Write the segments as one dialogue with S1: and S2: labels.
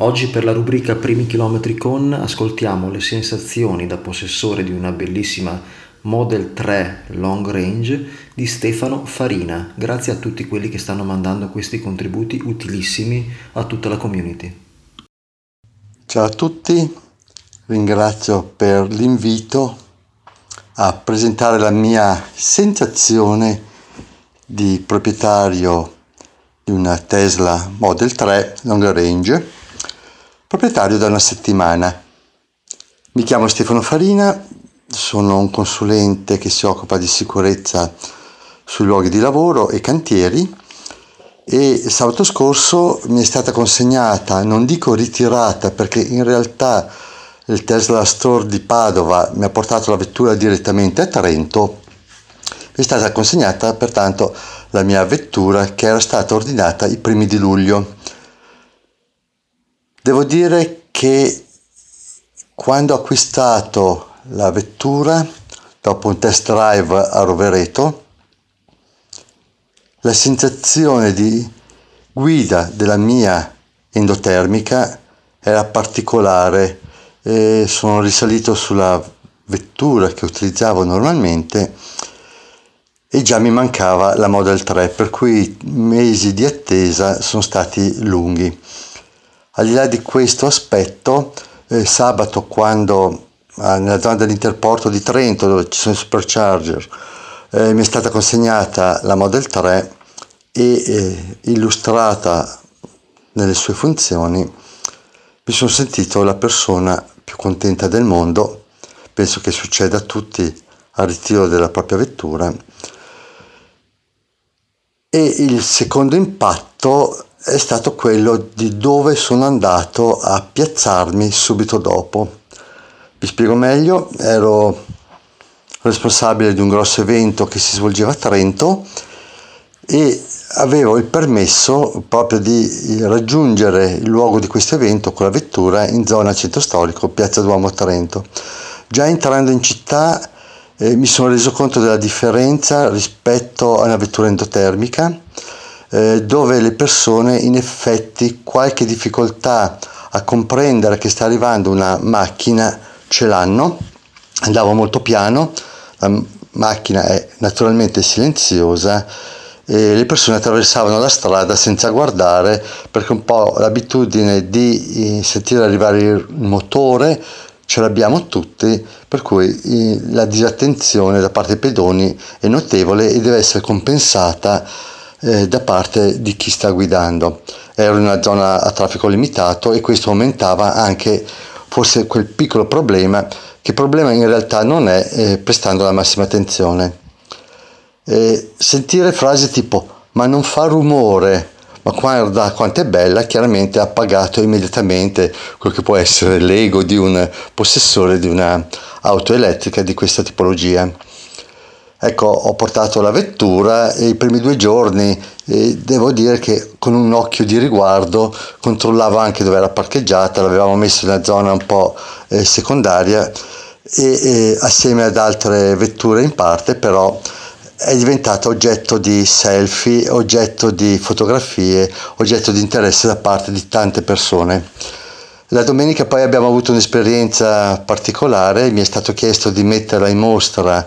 S1: Oggi per la rubrica Primi chilometri con ascoltiamo le sensazioni da possessore di una bellissima Model 3 Long Range di Stefano Farina. Grazie a tutti quelli che stanno mandando questi contributi utilissimi a tutta la community.
S2: Ciao a tutti, ringrazio per l'invito a presentare la mia sensazione di proprietario di una Tesla Model 3 Long Range proprietario da una settimana. Mi chiamo Stefano Farina, sono un consulente che si occupa di sicurezza sui luoghi di lavoro e cantieri e sabato scorso mi è stata consegnata, non dico ritirata perché in realtà il Tesla Store di Padova mi ha portato la vettura direttamente a Trento, mi è stata consegnata pertanto la mia vettura che era stata ordinata i primi di luglio Devo dire che quando ho acquistato la vettura, dopo un test drive a Rovereto, la sensazione di guida della mia endotermica era particolare. E sono risalito sulla vettura che utilizzavo normalmente e già mi mancava la Model 3, per cui mesi di attesa sono stati lunghi. Al di là di questo aspetto, eh, sabato quando eh, nella zona dell'interporto di Trento dove ci sono i supercharger eh, mi è stata consegnata la Model 3 e eh, illustrata nelle sue funzioni mi sono sentito la persona più contenta del mondo. Penso che succeda a tutti al ritiro della propria vettura. E il secondo impatto è stato quello di dove sono andato a piazzarmi subito dopo. Vi spiego meglio, ero responsabile di un grosso evento che si svolgeva a Trento e avevo il permesso proprio di raggiungere il luogo di questo evento con la vettura in zona centro storico, Piazza Duomo Trento. Già entrando in città eh, mi sono reso conto della differenza rispetto a una vettura endotermica eh, dove le persone in effetti qualche difficoltà a comprendere che sta arrivando una macchina ce l'hanno. Andavo molto piano, la macchina è naturalmente silenziosa e le persone attraversavano la strada senza guardare perché un po' l'abitudine di eh, sentire arrivare il motore ce l'abbiamo tutti, per cui eh, la disattenzione da parte dei pedoni è notevole e deve essere compensata eh, da parte di chi sta guidando. In una zona a traffico limitato e questo aumentava anche forse quel piccolo problema, che problema in realtà non è eh, prestando la massima attenzione. Eh, sentire frasi tipo ma non fa rumore, ma guarda quanto è bella, chiaramente ha pagato immediatamente quello che può essere l'ego di un possessore di una auto elettrica di questa tipologia. Ecco, ho portato la vettura e i primi due giorni eh, devo dire che con un occhio di riguardo controllavo anche dove era parcheggiata, l'avevamo messa in una zona un po' eh, secondaria e eh, assieme ad altre vetture in parte però è diventata oggetto di selfie, oggetto di fotografie, oggetto di interesse da parte di tante persone. La domenica poi abbiamo avuto un'esperienza particolare, mi è stato chiesto di metterla in mostra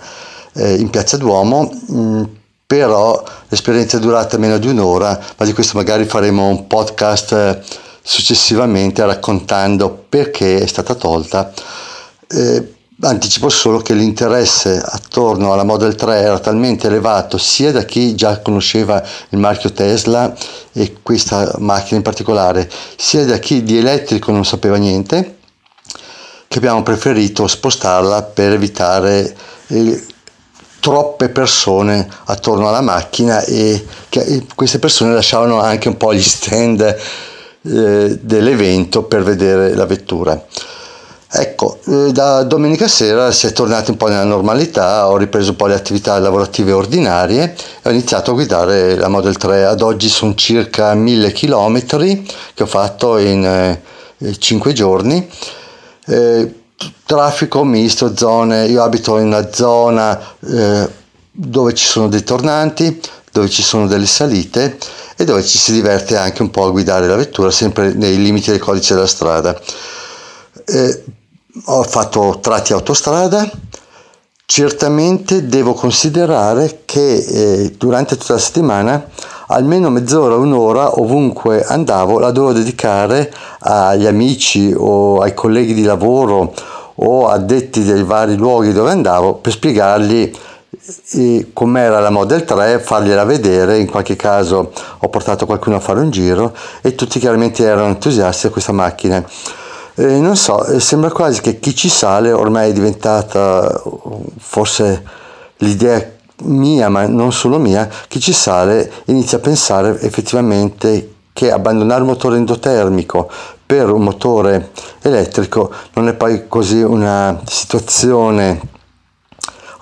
S2: eh, in Piazza Duomo, mh, mm, però l'esperienza è durata meno di un'ora, ma di questo magari faremo un podcast eh, successivamente raccontando perché è stata tolta. Eh, anticipo solo che l'interesse attorno alla Model 3 era talmente elevato sia da chi già conosceva il marchio Tesla e questa macchina in particolare, sia da chi di elettrico non sapeva niente, che abbiamo preferito spostarla per evitare troppe persone attorno alla macchina e, che, queste persone lasciavano anche un po' gli stand eh, dell'evento per vedere la vettura. Ecco, eh, da domenica sera si è tornati un po' nella normalità, ho ripreso un po' le attività lavorative ordinarie e ho iniziato a guidare la Model 3. Ad oggi sono circa 1000 km che ho fatto in eh, 5 giorni. Eh, traffico misto, zone, io abito in una zona eh, dove ci sono dei tornanti, dove ci sono delle salite e dove ci si diverte anche un po' a guidare la vettura sempre nei limiti del codice della strada. Eh, ho fatto tratti autostrada, certamente devo considerare che eh, durante tutta la settimana almeno mezz'ora, un'ora ovunque andavo la dovevo dedicare agli amici o ai colleghi di lavoro o addetti dei vari luoghi dove andavo per spiegargli eh, com'era la Model 3, fargliela vedere, in qualche caso ho portato qualcuno a fare un giro e tutti chiaramente erano entusiasti di questa macchina. Eh, non so, eh, sembra quasi che chi ci sale ormai è diventata forse l'idea mia, ma non solo mia, chi ci sale inizia a pensare effettivamente che abbandonare il motore endotermico per un motore elettrico non è poi così una situazione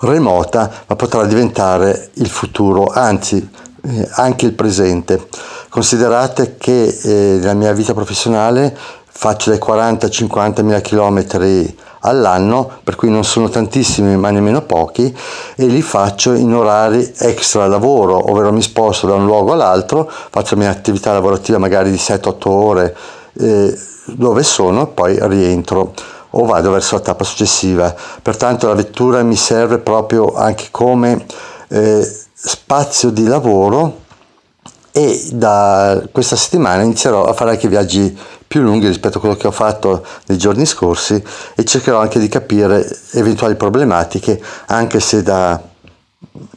S2: remota, ma potrà diventare il futuro, anzi eh, anche il presente. Considerate che eh, nella mia vita professionale faccio dai 40-50 mila chilometri all'anno, per cui non sono tantissimi ma nemmeno pochi, e li faccio in orari extra lavoro, ovvero mi sposto da un luogo all'altro, faccio la mia attività lavorativa magari di 7-8 ore eh, dove sono e poi rientro o vado verso la tappa successiva. Pertanto la vettura mi serve proprio anche come eh, spazio di lavoro e da questa settimana inizierò a fare anche viaggi più lunghi rispetto a quello che ho fatto nei giorni scorsi e cercherò anche di capire eventuali problematiche anche se da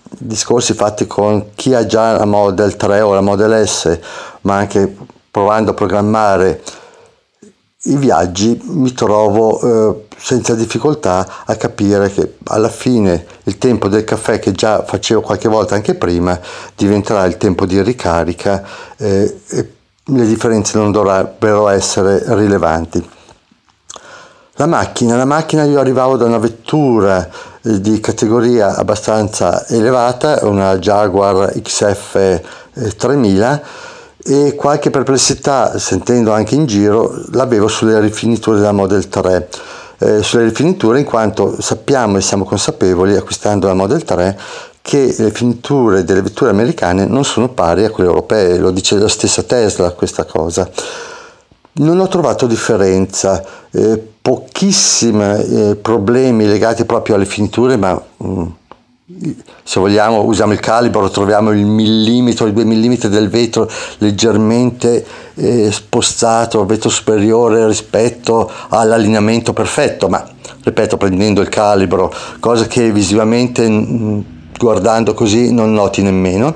S2: discorsi fatti con chi ha già la Model 3 o la Model S ma anche provando a programmare i viaggi mi trovo eh, senza difficoltà a capire che alla fine il tempo del caffè che già facevo qualche volta anche prima diventerà il tempo di ricarica eh, e le differenze non dovrebbero essere rilevanti. La macchina, la macchina io arrivavo da una vettura eh, di categoria abbastanza elevata, una Jaguar XF 3000 e qualche perplessità, sentendo anche in giro, l'avevo sulle rifiniture della Model 3. Eh, sulle rifiniture in quanto sappiamo e siamo consapevoli, acquistando la Model 3, che le finiture delle vetture americane non sono pari a quelle europee, lo dice la stessa Tesla questa cosa. Non ho trovato differenza, eh, pochissimi eh, problemi legati proprio alle finiture, ma mh, mm, se vogliamo usiamo il calibro, troviamo il millimetro, i due millimetri del vetro leggermente eh, spostato al vetro superiore rispetto all'allineamento perfetto, ma ripeto prendendo il calibro, cosa che visivamente mm, guardando così non noti nemmeno.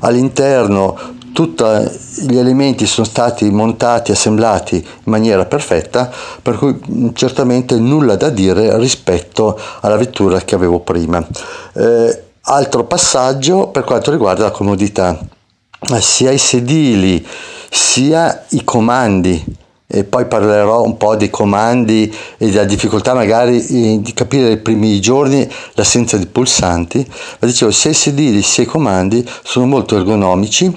S2: All'interno tutti gli elementi sono stati montati, assemblati in maniera perfetta, per cui certamente nulla da dire rispetto alla vettura che avevo prima. Eh, altro passaggio per quanto riguarda la comodità, sia i sedili sia i comandi e poi parlerò un po' dei comandi e della difficoltà magari di capire nei primi giorni l'assenza di pulsanti, ma dicevo sia i sedili sia i comandi sono molto ergonomici,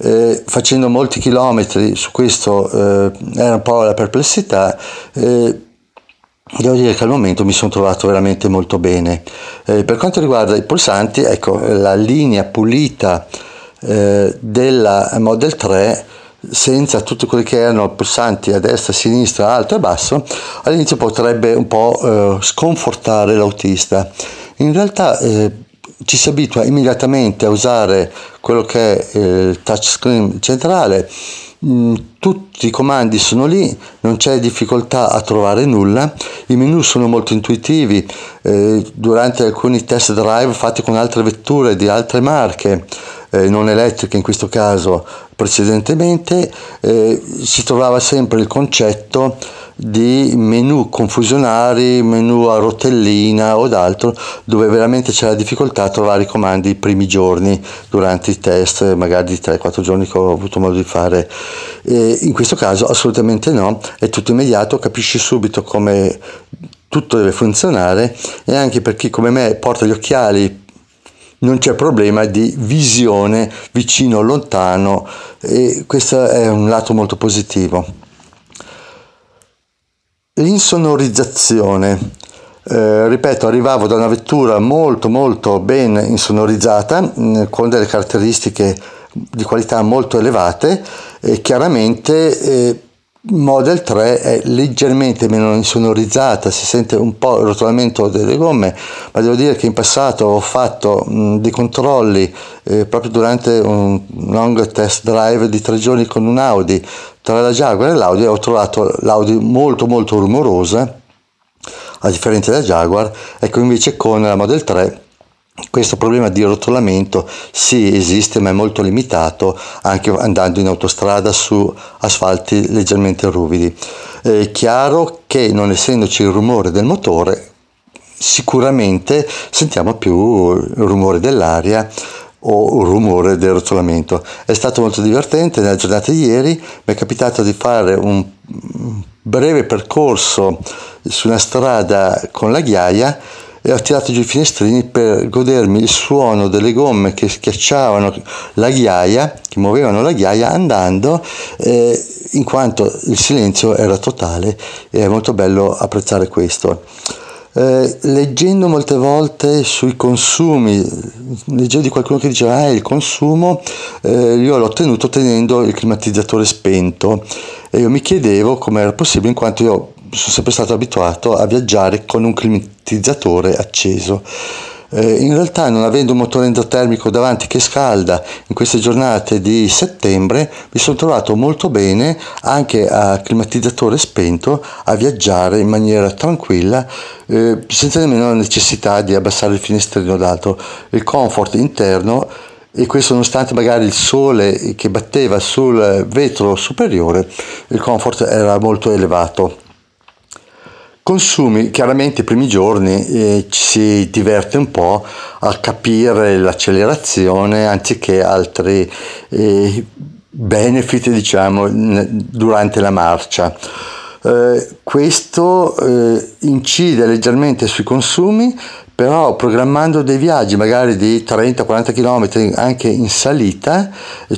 S2: eh, facendo molti chilometri su questo eh, era un po' la perplessità. Eh, Devo dire che al momento mi sono trovato veramente molto bene. Eh, per quanto riguarda i pulsanti, ecco, la linea pulita eh, della Model 3 senza tutti quelli che erano pulsanti a destra, a sinistra, alto e basso, all'inizio potrebbe un po' eh, sconfortare l'autista. In realtà eh, ci si abitua immediatamente a usare quello che è eh, il touchscreen centrale, mm, tutti i comandi sono lì, non c'è difficoltà a trovare nulla, i menu sono molto intuitivi, eh, durante alcuni test drive fatti con altre vetture di altre marche, eh, non elettriche in questo caso precedentemente, eh, si trovava sempre il concetto di menu confusionari, menu a rotellina o d'altro, dove veramente c'è la difficoltà a trovare i comandi i primi giorni durante i test, magari di 3-4 giorni che ho avuto modo di fare. E in questo caso assolutamente no, è tutto immediato, capisci subito come tutto deve funzionare e anche per chi come me porta gli occhiali non c'è problema di visione vicino lontano e questo è un lato molto positivo. L'insonorizzazione. Eh, ripeto, arrivavo da una vettura molto molto ben insonorizzata, mm, con delle caratteristiche di qualità molto elevate e chiaramente eh, Model 3 è leggermente meno insonorizzata, si sente un po' il rotolamento delle gomme, ma devo dire che in passato ho fatto mh, dei controlli eh, proprio durante un long test drive di tre giorni con un Audi. Tra la Jaguar e l'Audi ho trovato l'Audi molto molto rumorosa, a differenza della Jaguar, ecco invece con la Model 3 questo problema di rotolamento sì esiste ma è molto limitato anche andando in autostrada su asfalti leggermente ruvidi. È chiaro che non essendoci il rumore del motore sicuramente sentiamo più il rumore dell'aria o il rumore del rotolamento. È stato molto divertente nella giornata di ieri, mi è capitato di fare un breve percorso su una strada con la ghiaia e ho tirato giù i finestrini per godermi il suono delle gomme che schiacciavano la ghiaia, che muovevano la ghiaia andando, eh, in quanto il silenzio era totale e è molto bello apprezzare questo. Eh, leggendo molte volte sui consumi, leggevo di qualcuno che diceva ah, il consumo, eh, io l'ho ottenuto tenendo il climatizzatore spento e io mi chiedevo come era possibile in quanto io sono sempre stato abituato a viaggiare con un climatizzatore acceso. Eh, in realtà non avendo un motore endotermico davanti che scalda in queste giornate di settembre mi sono trovato molto bene anche a climatizzatore spento a viaggiare in maniera tranquilla eh, senza nemmeno la necessità di abbassare il finestrino d'alto. Il comfort interno e questo nonostante magari il sole che batteva sul vetro superiore il comfort era molto elevato. Consumi, chiaramente i primi giorni eh, ci si diverte un po' a capire l'accelerazione anziché altri eh, benefit diciamo durante la marcia. Eh, questo eh, incide leggermente sui consumi, però programmando dei viaggi magari di 30-40 km anche in salita,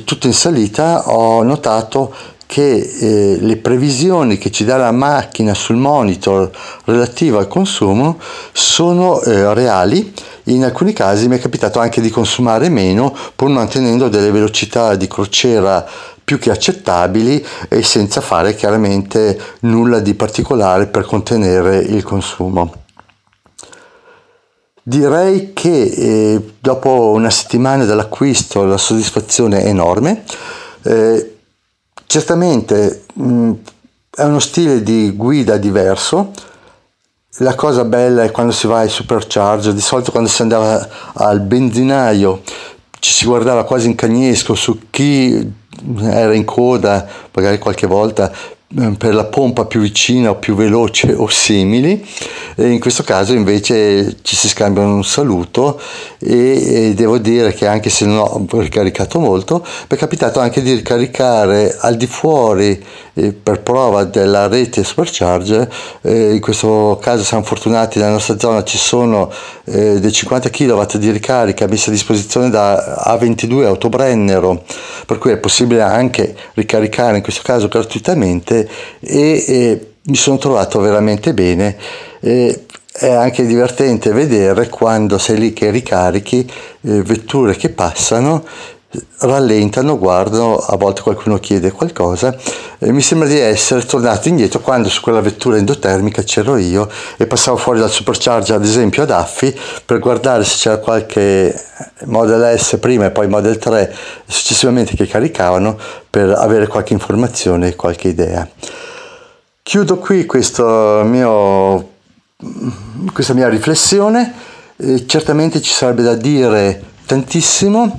S2: tutto in salita, ho notato che eh, le previsioni che ci dà la macchina sul monitor relativa al consumo sono eh, reali. In alcuni casi mi è capitato anche di consumare meno pur mantenendo delle velocità di crociera più che accettabili e senza fare chiaramente nulla di particolare per contenere il consumo. Direi che eh, dopo una settimana dall'acquisto la soddisfazione è enorme. Eh, Certamente mh, mm, è uno stile di guida diverso. La cosa bella è quando si va ai supercharger, di solito quando si andava al benzinaio ci si guardava quasi in cagnesco su chi era in coda, magari qualche volta per la pompa più vicina o più veloce o simili. E in questo caso invece ci si scambia un saluto e, e, devo dire che anche se non ho ricaricato molto mi è capitato anche di ricaricare al di fuori eh, per prova della rete Supercharge eh, in questo caso siamo fortunati nella nostra zona ci sono eh, dei 50 kW di ricarica messi a disposizione da A22 Autobrennero per cui è possibile anche ricaricare in questo caso gratuitamente e, e mi sono trovato veramente bene. E, è anche divertente vedere quando sei lì che ricarichi eh, vetture che passano rallentano, guardano, a volte qualcuno chiede qualcosa. E mi sembra di essere tornato indietro quando su quella vettura endotermica c'ero io e passavo fuori dal supercharger, ad esempio ad Affi, per guardare se c'era qualche Model S prima e poi Model 3 successivamente che caricavano per avere qualche informazione e qualche idea. Chiudo qui mio, questa mia riflessione, eh, certamente ci sarebbe da dire tantissimo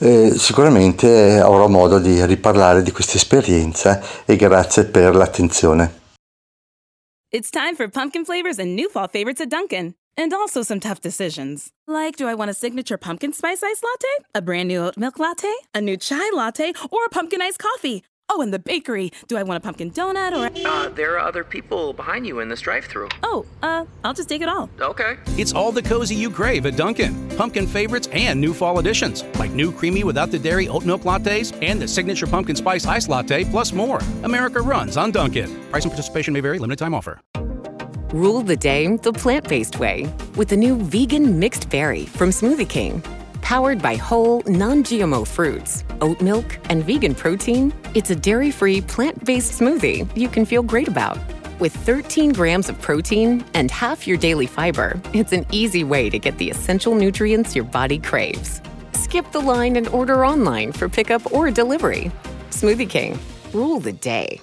S2: eh, sicuramente avrò modo di riparlare di questa esperienza e grazie per l'attenzione.
S3: It's time for pumpkin flavors and new fall favorites at Dunkin'. And also some tough decisions. Like, do I want a signature pumpkin spice ice latte? A brand new oat milk latte? A new chai latte? Or a pumpkin iced coffee? Oh, and the bakery. Do I want a pumpkin donut or a...
S4: Uh, there are other people behind you in this drive-through.
S3: Oh, uh, I'll just take it all.
S4: Okay.
S5: It's all the cozy you crave at Dunkin'. Pumpkin favorites and new fall additions, like new creamy without the dairy oat milk lattes and the signature pumpkin spice ice latte, plus more. America runs on Dunkin'. Price and participation may vary. Limited time offer.
S6: Rule the day the plant based way with the new vegan mixed berry from Smoothie King. Powered by whole, non GMO fruits, oat milk, and vegan protein, it's a dairy free, plant based smoothie you can feel great about. With 13 grams of protein and half your daily fiber, it's an easy way to get the essential nutrients your body craves. Skip the line and order online for pickup or delivery. Smoothie King, rule the day.